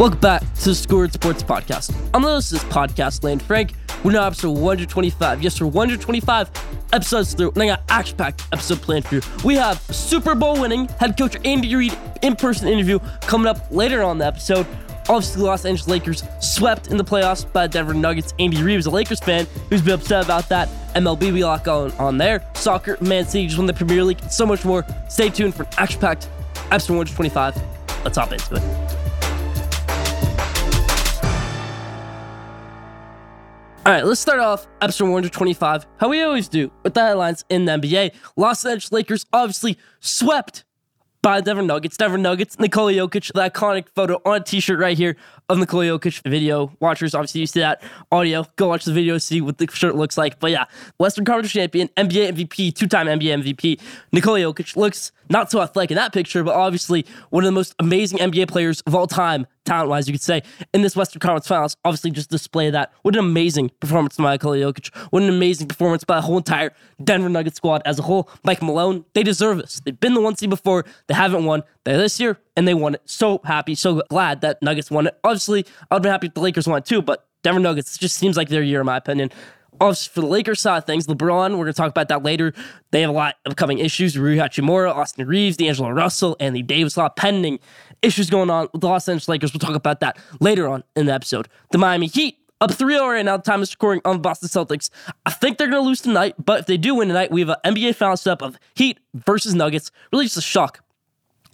Welcome back to the Schoolyard Sports Podcast. I'm the host of this podcast, Lane Frank. We're now episode 125. Yes, we're 125 episodes through, and I got action packed episode planned for you. We have Super Bowl winning head coach Andy Reid in person interview coming up later on the episode. Obviously, the Los Angeles Lakers swept in the playoffs by Denver Nuggets. Andy Reid was a Lakers fan who's been upset about that. MLB, we got going on there. Soccer, Man City just won the Premier League, so much more. Stay tuned for action packed episode 125. Let's hop into it. All right, let's start off episode 125, how we always do, with the headlines in the NBA. Los Angeles Lakers obviously swept by Denver Nuggets. Denver Nuggets, Nikola Jokic, the iconic photo on a t-shirt right here of Nikola Jokic. Video watchers obviously used to that. Audio, go watch the video, see what the shirt looks like. But yeah, Western Conference champion, NBA MVP, two-time NBA MVP, Nikola Jokic looks not so athletic in that picture, but obviously one of the most amazing NBA players of all time, talent wise, you could say, in this Western Conference Finals. Obviously, just display that. What an amazing performance by Nikola Jokic. What an amazing performance by the whole entire Denver Nuggets squad as a whole. Mike Malone, they deserve this. They've been the one seed before. They haven't won. They're this year, and they won it. So happy, so glad that Nuggets won it. Obviously, I'd be happy if the Lakers won it too, but Denver Nuggets just seems like their year, in my opinion for the Lakers side of things, LeBron, we're going to talk about that later. They have a lot of coming issues. Rui Hachimura, Austin Reaves, D'Angelo Russell, and the Davis Law pending issues going on with the Los Angeles Lakers. We'll talk about that later on in the episode. The Miami Heat up 3 0 right now. Time is scoring on the Boston Celtics. I think they're going to lose tonight, but if they do win tonight, we have an NBA final step of Heat versus Nuggets. Really just a shock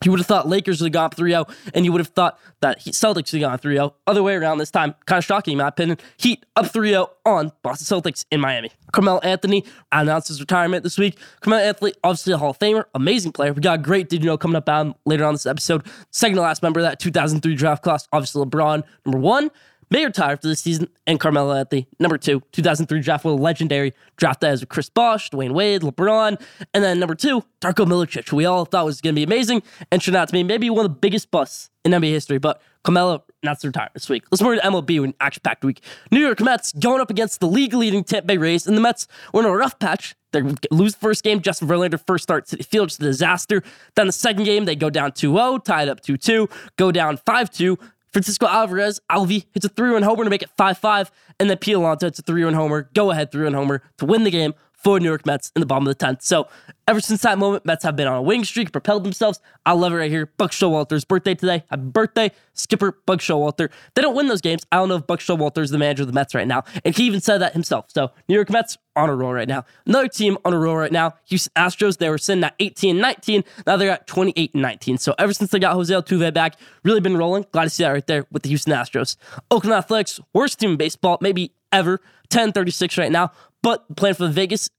you would have thought Lakers would have gone 3 0, and you would have thought that Celtics would have gone 3 0. Other way around this time. Kind of shocking, in my opinion. Heat up 3 0 on Boston Celtics in Miami. Carmelo Anthony announced his retirement this week. Carmelo Anthony, obviously a Hall of Famer, amazing player. We got a great Did You Know coming up um, later on this episode. Second to last member of that 2003 draft class, obviously LeBron, number one may retire after the season, and Carmelo at the number two, 2003 draft with a legendary draft as Chris Bosh, Dwyane Wade, LeBron, and then number two, Darko Milicic, who we all thought was going to be amazing, and turned out to be maybe one of the biggest busts in NBA history, but Carmelo not to retire this week. Let's move to MLB an action-packed week. New York Mets going up against the league-leading Tampa Bay Rays, and the Mets were in a rough patch. They lose the first game. Justin Verlander first start to the field, just a disaster. Then the second game, they go down 2-0, tied up 2-2, go down 5-2. Francisco Alvarez, Alvi hits a 3 run homer to make it 5 5, and then Alonso hits a 3 run homer, go ahead 3 run homer to win the game for New York Mets in the bottom of the 10th. So ever since that moment, Mets have been on a winning streak, propelled themselves. I love it right here. Buck Showalter's birthday today. Happy birthday, Skipper Buck Showalter. They don't win those games. I don't know if Buck Showalter is the manager of the Mets right now, and he even said that himself. So New York Mets on a roll right now. Another team on a roll right now. Houston Astros, they were sitting at 18 19. Now they're at 28 19. So ever since they got Jose Altuve back, really been rolling. Glad to see that right there with the Houston Astros. Oakland Athletics, worst team in baseball, maybe ever. 10:36 right now. But playing for the Vegas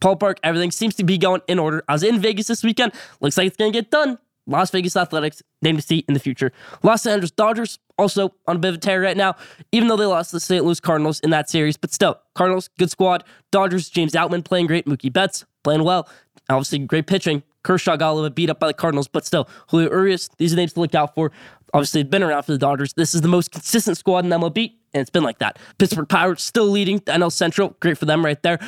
ballpark, everything seems to be going in order. I was in Vegas this weekend. Looks like it's to get done. Las Vegas Athletics, name to see in the future. Los Angeles Dodgers, also on a bit of a tear right now, even though they lost the St. Louis Cardinals in that series. But still, Cardinals, good squad. Dodgers, James Outman playing great. Mookie Betts playing well. Obviously, great pitching. Kershaw got a little bit beat up by the Cardinals, but still, Julio Urias, these are names to look out for. Obviously, been around for the Dodgers. This is the most consistent squad in MLB, and it's been like that. Pittsburgh Pirates still leading the NL Central. Great for them right there.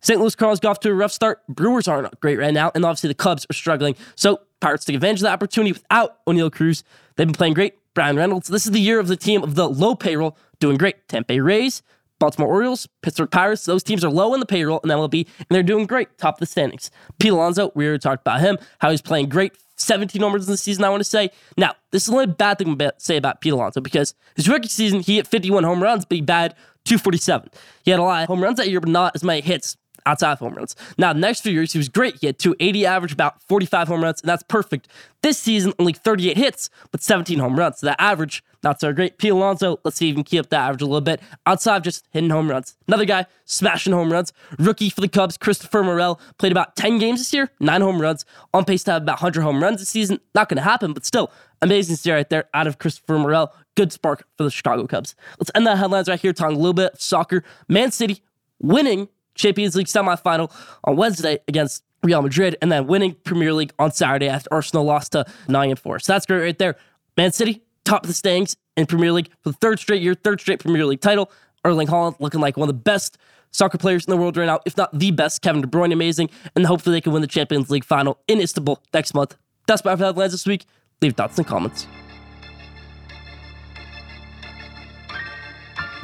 St. Louis Cardinals got off to a rough start. Brewers aren't great right now, and obviously the Cubs are struggling. So Pirates take advantage of the opportunity without Oneil Cruz. They've been playing great. Bryan Reynolds. This is the year of the team of the low payroll doing great. Tampa Rays, Baltimore Orioles, Pittsburgh Pirates. Those teams are low in the payroll in MLB, and they're doing great, top of the standings. Pete Alonso, we already talked about him, how he's playing great. 17 homers in the season, I want to say. Now, this is the only bad thing to say about Pete Alonso because his rookie season, he hit 51 home runs, but he batted 247. He had a lot of home runs that year, but not as many hits outside home runs. Now, the next few years, he was great. He had 280 average, about 45 home runs, and that's perfect. This season, only 38 hits, but 17 home runs. So that average, not so great. Pete Alonso, let's see if he can keep up that average a little bit outside just hitting home runs. Another guy, smashing home runs. Rookie for the Cubs, Christopher Morel, played about 10 games this year, nine home runs, on pace to have about 100 home runs this season. Not going to happen, but still, amazing to see right there out of Christopher Morel. Good spark for the Chicago Cubs. Let's end the headlines right here, talking a little bit of soccer. Man City winning Champions League semifinal on Wednesday against Real Madrid, and then winning Premier League on Saturday after Arsenal lost to 9 and 4. So that's great right there. Man City, top of the standings in Premier League for the third straight year, third straight Premier League title. Erling Haaland looking like one of the best soccer players in the world right now, if not the best. Kevin De Bruyne amazing, and hopefully they can win the Champions League final in Istanbul next month. That's my headlines this week. Leave thoughts the comments.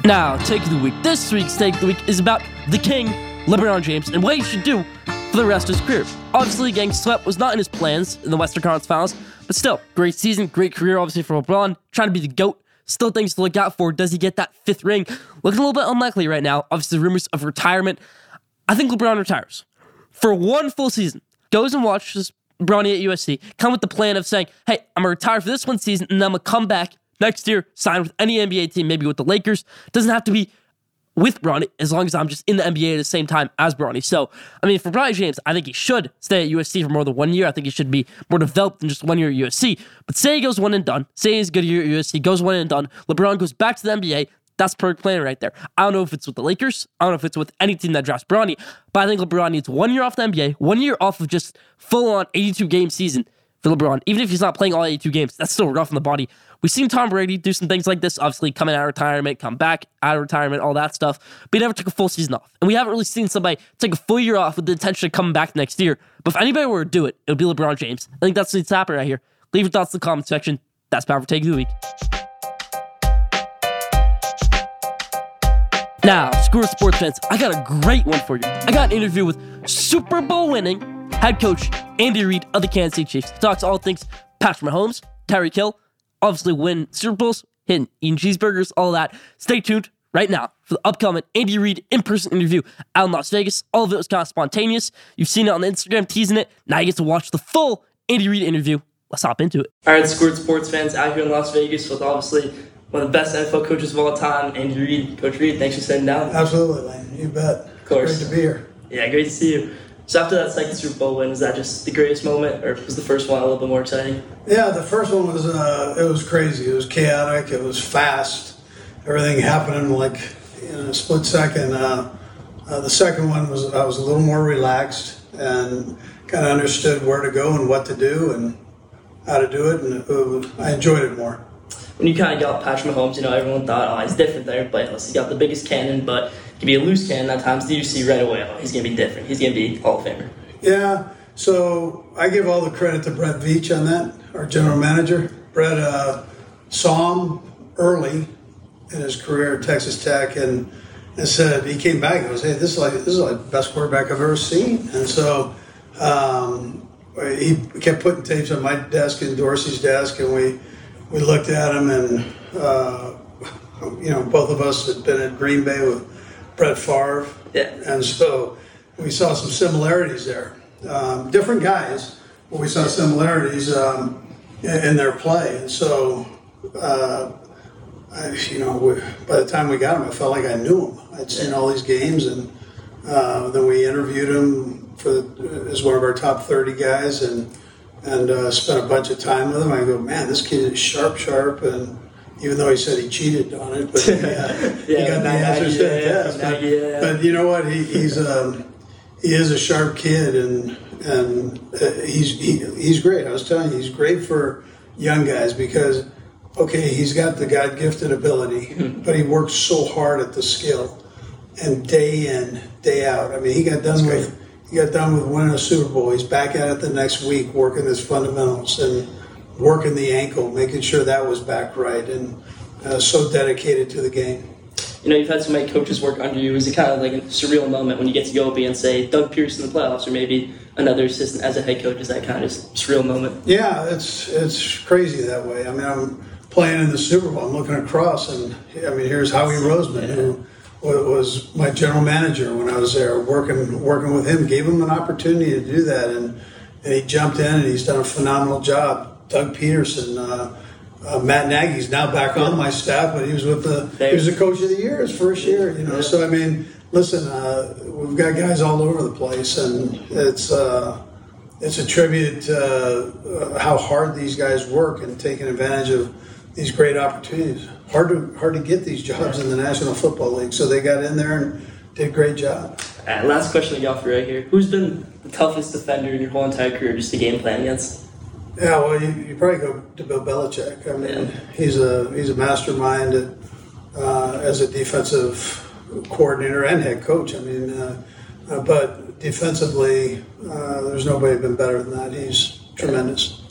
Now, take of the week. This week's take of the week is about the king, LeBron James, and what he should do for the rest of his career. Obviously, getting swept was not in his plans in the Western Conference Finals, but still, great season, great career, obviously, for LeBron, trying to be the GOAT. Still things to look out for. Does he get that fifth ring? Looking a little bit unlikely right now. Obviously, rumors of retirement. I think LeBron retires for one full season. Goes and watches Bronny at USC. Come with the plan of saying, hey, I'm going to retire for this one season, and then I'm going to come back next year, sign with any NBA team, maybe with the Lakers. Doesn't have to be with Bronny as long as I'm just in the NBA at the same time as Bronny. So, I mean, for Bronny James, I think he should stay at USC for more than one year. I think he should be more developed than just one year at USC. But say he goes one and done, say he's good year at USC, goes one and done, LeBron goes back to the NBA. That's perfect plan right there. I don't know if it's with the Lakers. I don't know if it's with any team that drafts Bronny, but I think LeBron needs one year off the NBA, one year off of just full on 82 game season for LeBron. Even if he's not playing all 82 games, that's still rough on the body. We've seen Tom Brady do some things like this, obviously coming out of retirement, come back out of retirement, all that stuff, but he never took a full season off. And we haven't really seen somebody take a full year off with the intention of coming back next year. But if anybody were to do it, it would be LeBron James. I think that's what's happening right here. Leave your thoughts in the comment section. That's Power for Take of the Week. Now, Schoolyard Sports fans, I got a great one for you. I got an interview with Super Bowl winning head coach Andy Reid of the Kansas City Chiefs. Talks all things Patrick Mahomes, Tyreek Hill, obviously win Super Bowls, hitting eating cheeseburgers, all that. Stay tuned right now for the upcoming Andy Reid in-person interview out in Las Vegas. All of it was kind of spontaneous. You've seen it on the Instagram teasing it. Now you get to watch the full Andy Reid interview. Let's hop into it. All right, Schoolyard Sports fans out here in Las Vegas with obviously one of the best NFL coaches of all time, Andy Reid. Coach Reid, thanks for sitting down. Absolutely, man. You bet. Of course. Great to be here. Yeah, great to see you. So after that second Super Bowl win, was that just the greatest moment, or was the first one a little bit more exciting? Yeah, the first one was uh, it was crazy. It was chaotic. It was fast. Everything happening like in a split second. Uh, uh, the second one was I was a little more relaxed and kind of understood where to go and what to do and how to do it, and it was, I enjoyed it more when you kind of got Patrick Mahomes, you know, everyone thought, oh, he's different than everybody else. He's got the biggest cannon, but can be a loose cannon at times. Do you see right away, oh, he's going to be different. He's going to be Hall of Famer. Yeah. So I give all the credit to Brett Veach on that, our general manager. Brett uh, saw him early in his career at Texas Tech and, and said he came back and goes, "Hey, this is like this is like the best quarterback I've ever seen." And so um, he kept putting tapes on my desk and Dorsey's desk, and we we looked at him, and uh, you know, both of us had been at Green Bay with Brett Favre, yeah. and so we saw some similarities there. Um, different guys, but we saw similarities um, in their play, and so. Uh, I, you know, we, by the time we got him, I felt like I knew him. I'd seen all these games, and uh, then we interviewed him for as one of our top 30 guys, and and uh, spent a bunch of time with him. I go, man, this kid is sharp, sharp, and even though he said he cheated on it, but yeah, yeah, he got the answers to the test. But, yeah. but you know what? He, he's um, he is a sharp kid, and and uh, he's he, he's great. I was telling you, he's great for young guys because okay, he's got the God gifted ability, but he works so hard at the skill, and day in day out. I mean, he got done with he got done with winning a Super Bowl. He's back at it the next week, working his fundamentals and working the ankle, making sure that was back right, and uh, so dedicated to the game. You know, you've had so many coaches work under you. Is it kind of like a surreal moment when you get to go be and say Doug Pederson in the playoffs, or maybe another assistant as a head coach? Is that kind of surreal moment? Yeah, it's it's crazy that way. I mean, I'm playing in the Super Bowl. I'm looking across, and I mean, here's Howie Roseman, yeah. who was my general manager when I was there, working working with him. Gave him an opportunity to do that, and, and he jumped in, and he's done a phenomenal job. Doug Pederson. uh, uh, Matt Nagy's now back on my staff, but he was with the he was the coach of the year his first year. You know, so I mean, listen, uh, we've got guys all over the place, and it's uh, it's a tribute to uh, how hard these guys work and taking advantage of these great opportunities. Hard to hard to get these jobs in the National Football League, so they got in there and did a great job. Uh, last question I got for you right here: Who's been the toughest defender in your whole entire career, just to game plan against? Yeah, well, you, you probably go to Bill Belichick. I mean, yeah. he's a he's a mastermind at, uh, as a defensive coordinator and head coach. I mean, uh, uh but defensively, uh, there's nobody been better than that. He's tremendous.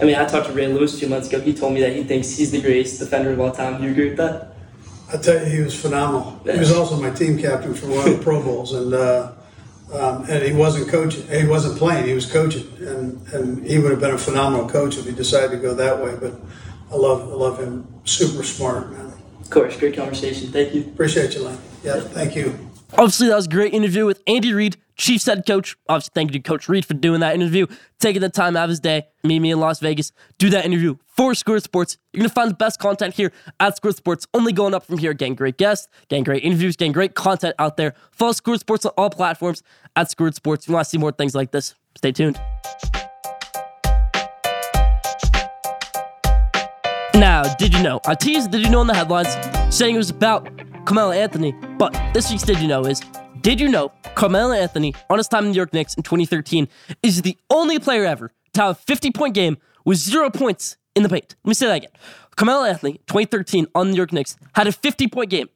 I mean, I talked to Ray Lewis a few months ago. He told me that he thinks he's the greatest defender of all time. Do you agree with that? I tell you, he was phenomenal. He was also my team captain for one of the Pro Bowls, and uh, um, and he wasn't coaching. He wasn't playing. He was coaching, and and he would have been a phenomenal coach if he decided to go that way. But I love I love him. Super smart man. Of course, great conversation. Thank you. Appreciate you, Len. Yeah, thank you. Obviously, that was a great interview with Andy Reid, Chiefs head coach. Obviously, thank you to Coach Reid for doing that interview, taking the time out of his day, meet me in Las Vegas, do that interview for Schoolyard Sports. You're to find the best content here at Schoolyard Sports, only going up from here. Getting great guests, getting great interviews, getting great content out there. Follow Schoolyard Sports on all platforms at Schoolyard Sports. If you want to see more things like this, stay tuned. Now, did you know? I teased Did You Know in the headlines saying it was about Carmelo Anthony, but this week's Did You Know is Did you know Carmelo Anthony, on his time in the New York Knicks in 2013, is the only player ever to have a 50 point game with zero points in the paint? Let me say that again. Carmelo Anthony, 2013, on the New York Knicks, had a 50 point game.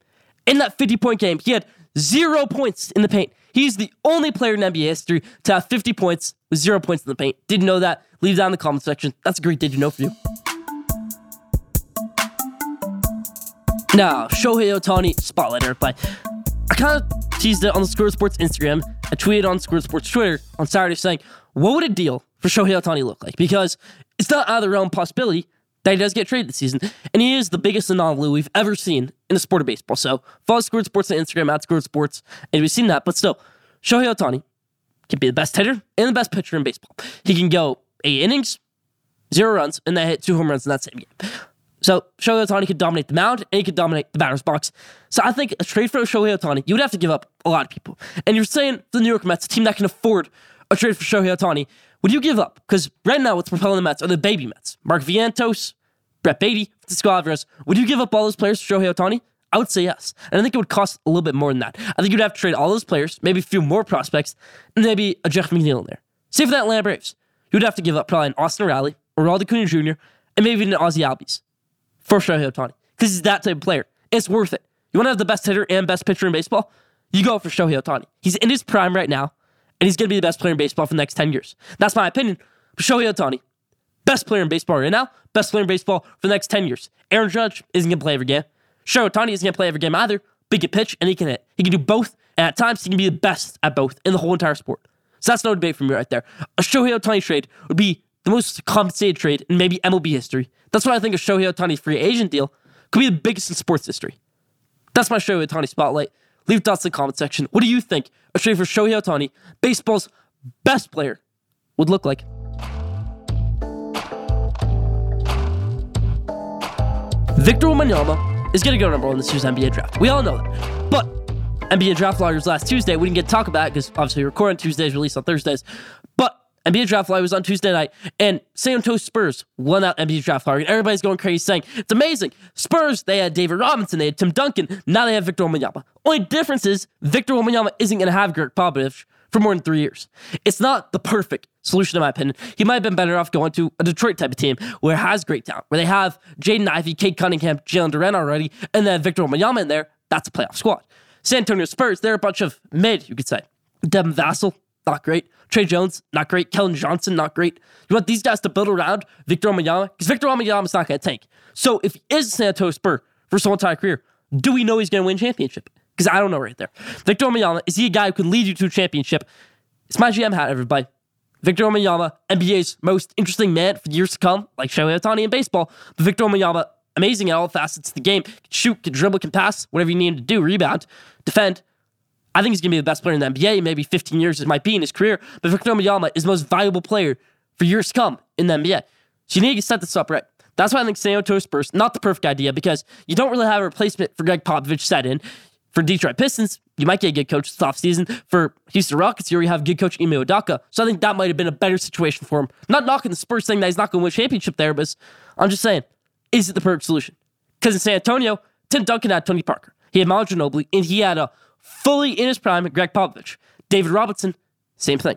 In that 50 point game, he had zero points in the paint. He's the only player in NBA history to have 50 points with zero points in the paint. Didn't know that? Leave down in the comment section. That's a great did you know for you. Now, Shohei Ohtani spotlight everybody. I kind of teased it on the Schoolyard Sports Instagram. I tweeted on Schoolyard Sports Twitter on Saturday saying, what would a deal for Shohei Ohtani look like? Because it's not out of the realm possibility that he does get traded this season. And he is the biggest anomaly we've ever seen in the sport of baseball. So follow Schoolyard Sports on Instagram at Schoolyard Sports. And we've seen that. But still, Shohei Ohtani can be the best hitter and the best pitcher in baseball. He can go eight innings, zero runs, and then hit two home runs in that same game. So Shohei Ohtani could dominate the mound and he could dominate the batter's box. So I think a trade for Shohei Ohtani, you would have to give up a lot of people. And you're saying the New York Mets, a team that can afford a trade for Shohei Ohtani, would you give up? Because right now what's propelling the Mets are the baby Mets. Mark Vientos, Brett Baty, Francisco Alvarez. Would you give up all those players for Shohei Ohtani? I would say yes. And I think it would cost a little bit more than that. I think you'd have to trade all those players, maybe a few more prospects, and maybe a Jeff McNeil in there. Say for that Atlanta Braves. You'd have to give up probably an Austin Riley, or Ronald Acuna Jr., and maybe even an Ozzie Albies for Shohei Ohtani because he's that type of player. It's worth it. You want to have the best hitter and best pitcher in baseball? You go for Shohei Ohtani. He's in his prime right now, and he's going to be the best player in baseball for the next 10 years. That's my opinion. Shohei Ohtani, best player in baseball right now, best player in baseball for the next 10 years. Aaron Judge isn't going to play every game. Shohei Ohtani isn't going to play every game either, but he can pitch and he can hit. He can do both, and at times he can be the best at both in the whole entire sport. So that's no debate for me right there. A Shohei Ohtani trade would be the most compensated trade in maybe MLB history. That's why I think a Shohei Ohtani free agent deal could be the biggest in sports history. That's my Shohei Ohtani spotlight. Leave thoughts in the comment section. What do you think a trade for Shohei Ohtani, baseball's best player, would look like? Victor Wembanyama is going to go number one this year's NBA draft. We all know that. But NBA draft loggers last Tuesday, we didn't get to talk about it because obviously we record on Tuesdays, release on Thursdays. But NBA draft lottery was on Tuesday night, and San Antonio Spurs won out NBA draft lottery. And everybody's going crazy saying, it's amazing. Spurs, they had David Robinson, they had Tim Duncan, now they have Victor Wembanyama. Only difference is Victor Wembanyama isn't going to have Gregg Popovich for more than three years. It's not the perfect solution, in my opinion. He might have been better off going to a Detroit type of team where it has great talent, where they have Jaden Ivey, Cade Cunningham, Jalen Duren already, and then Victor Wembanyama in there. That's a playoff squad. San Antonio Spurs, they're a bunch of mid, you could say. Devin Vassell, not great. Tre Jones, not great. Keldon Johnson, not great. You want these guys to build around Victor Wembanyama? Because Victor Wembanyama is not going to tank. So if he is a San Antonio Spur for his entire career, do we know he's going to win championship? Because I don't know right there. Victor Wembanyama, is he a guy who can lead you to a championship? It's my GM hat, everybody. Victor Wembanyama, NBA's most interesting man for years to come, like Shohei Ohtani in baseball. But Victor Wembanyama, amazing at all facets of the game. Can shoot, can dribble, can pass, whatever you need to do, rebound, defend. I think he's going to be the best player in the NBA. Maybe 15 years it might be in his career. But Victor Wembanyama is the most valuable player for years to come in the NBA. So you need to set this up right. That's why I think San Antonio Spurs, not the perfect idea because you don't really have a replacement for Gregg Popovich set in. For Detroit Pistons, you might get a good coach this offseason. For Houston Rockets, you already have good coach Ime Udoka. So I think that might have been a better situation for him. Not knocking the Spurs saying that he's not going to win championship there, but I'm just saying, is it the perfect solution? Because in San Antonio, Tim Duncan had Tony Parker. He had Manu Ginobili, and he had a fully in his prime Gregg Popovich. David Robinson, same thing.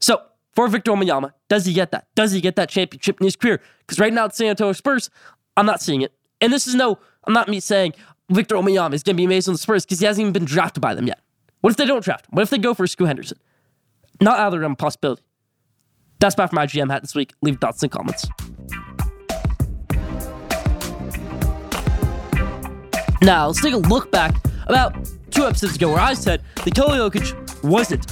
So for Victor Wembanyama, does he get that? Does he get that championship in his career? Because right now at San Antonio Spurs, I'm not seeing it. And this is no, I'm not me saying Victor Wembanyama is going to be amazing on the Spurs because he hasn't even been drafted by them yet. What if they don't draft? What if they go for Scoot Henderson? Not out of the realm of possibility. That's about for my GM hat this week. Leave thoughts the comments. Now, let's take a look back about two episodes ago where I said Nikola Jokic wasn't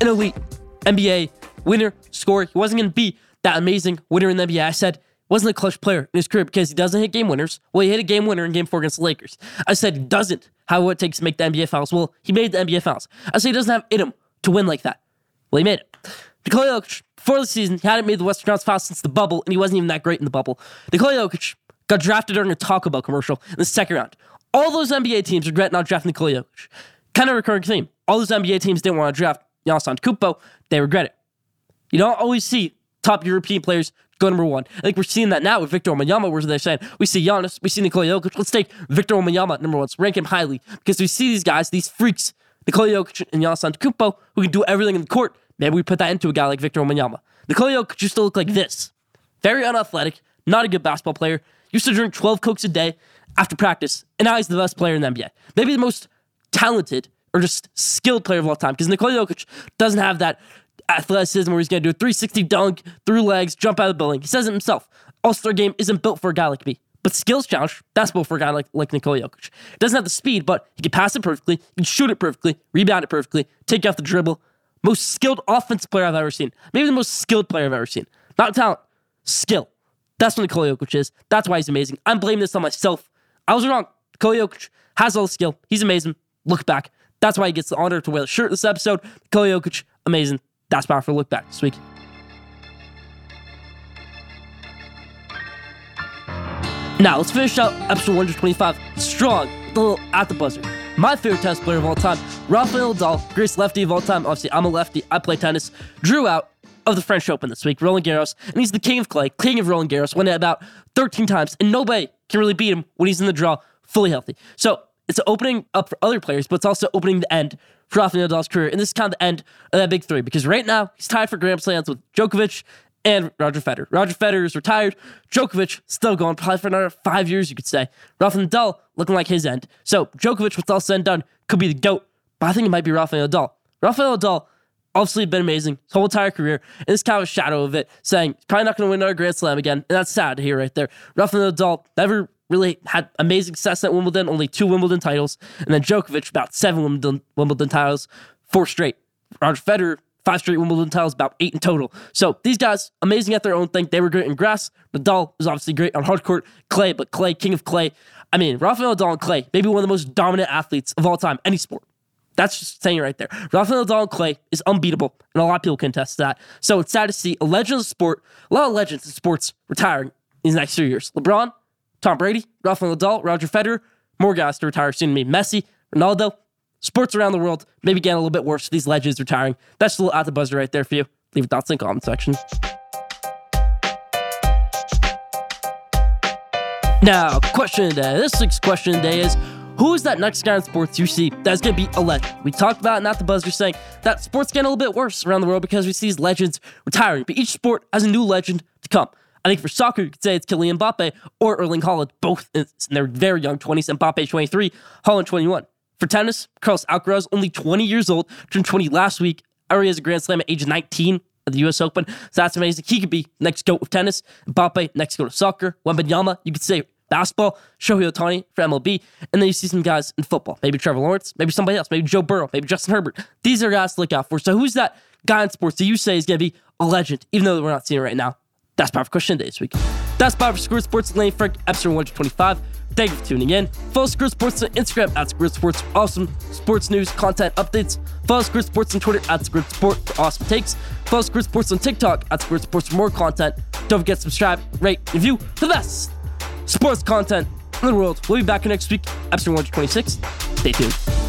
an elite NBA winner, scorer. He wasn't going to be that amazing winner in the NBA. I said wasn't a clutch player in his career because he doesn't hit game winners. Well, he hit a game winner in game four against the Lakers. I said he doesn't have what it takes to make the NBA finals. Well, he made the NBA finals. I said he doesn't have in him to win like that. Well, he made it. Nikola Jokic, before the season, he hadn't made the Western Conference Finals since the bubble, and he wasn't even that great in the bubble. Nikola Jokic got drafted during a Taco Bell commercial in the second round. All those NBA teams regret not drafting Nikola Jokic. Kind of recurring theme. All those NBA teams didn't want to draft Giannis Antetokounmpo. They regret it. You don't always see top European players go number one. I think we're seeing that now with Victor Wembanyama, where they're saying we see Giannis, we see Nikola Jokic. Let's take Victor Wembanyama number one. Let's rank him highly because we see these guys, these freaks, Nikola Jokic and Giannis Antetokounmpo, who can do everything in the court. Maybe we put that into a guy like Victor Wembanyama. Nikola Jokic used to look like this, very unathletic, not a good basketball player. Used to drink 12 cokes a day after practice, and now he's the best player in the NBA. Maybe the most talented or just skilled player of all time because Nikola Jokic doesn't have that athleticism where he's going to do a 360 dunk through legs, jump out of the building. He says it himself. All Star game isn't built for a guy like me. But skills challenge, that's built for a guy like, like Nikola Jokic. Doesn't have the speed, but he can pass it perfectly, he can shoot it perfectly, rebound it perfectly, take off the dribble. Most skilled offensive player I've ever seen. Maybe the most skilled player I've ever seen. Not talent, skill. That's what Nikola Jokic is. That's why he's amazing. I'm blaming this on myself. I was wrong. Nikola has all the skill. He's amazing. Look back. That's why he gets the honor to wear the shirt this episode. Nikola amazing. That's powerful look back this week. Now, let's finish out episode 125 strong, the little at the buzzer. My favorite tennis player of all time, Rafael Nadal, greatest lefty of all time. Obviously, I'm a lefty. I play tennis. Drew out of the French Open this week, Roland Garros, and he's the king of clay, king of Roland Garros. Won it about 13 times, and nobody can really beat him when he's in the draw, fully healthy. So it's opening up for other players, but it's also opening the end for Rafael Nadal's career. And this is kind of the end of that big three because right now he's tied for Grand Slams with Djokovic and Roger Federer. Roger Federer is retired. Djokovic still going probably for another five years, you could say. Rafael Nadal looking like his end. So Djokovic, what's all said and done, could be the GOAT, but I think it might be Rafael Nadal. Rafael Nadal obviously been amazing his whole entire career, and this kind of shadow of it, saying he's probably not going to win another Grand Slam again, and that's sad to hear right there. Rafael Nadal never really had amazing success at Wimbledon, only two Wimbledon titles, and then Djokovic about seven Wimbledon, Wimbledon titles, four straight. Roger Federer five straight Wimbledon titles, about eight in total. So these guys, amazing at their own thing. They were great in grass. Nadal was obviously great on hard court. Clay, but Clay, king of clay. I mean, Rafael Nadal and Clay, maybe one of the most dominant athletes of all time, any sport. That's just saying it right there. Rafael Nadal and Clay is unbeatable, and a lot of people can attest that. So it's sad to see a legend of sport, a lot of legends in sports retiring in these next few years. LeBron, Tom Brady, Rafael Nadal, Roger Federer, more guys to retire soon to me. Messi, Ronaldo, sports around the world maybe getting a little bit worse these legends retiring. That's a little at the buzzer right there for you. Leave your thoughts in the comment section. Now, question of the day. This week's question of the day is who is that next guy in sports you see that's going to be a legend? We talked about not the buzzer saying that sports getting a little bit worse around the world because we see these legends retiring, but each sport has a new legend to come. I think for soccer, you could say it's Kylian Mbappe or Erling Haaland, both in their very young 20s. Mbappe 23, Haaland 21. For tennis, Carlos Alcaraz, only 20 years old, turned 20 last week. Already has a Grand Slam at age 19 at the U.S. Open. So that's amazing. He could be next GOAT with tennis. Mbappe, next GOAT to soccer. Wembanyama, you could say basketball. Shohei Ohtani for MLB. And then you see some guys in football. Maybe Trevor Lawrence, maybe somebody else, maybe Joe Burrow, maybe Justin Herbert. These are guys to look out for. So who's that guy in sports that you say is going to be a legend, even though we're not seeing it right now? That's Power Question Day this week. That's Power for Schoolyard Sports Lane Frank, episode 125. Thank you for tuning in. Follow Schoolyard Sports on Instagram at Schoolyard Sports for awesome sports news, content updates. Follow Schoolyard Sports on Twitter at Schoolyard Sport for awesome takes. Follow Schoolyard Sports on TikTok at Schoolyard Sports for more content. Don't forget to subscribe, rate, review the best sports content in the world. We'll be back next week, episode 126. Stay tuned.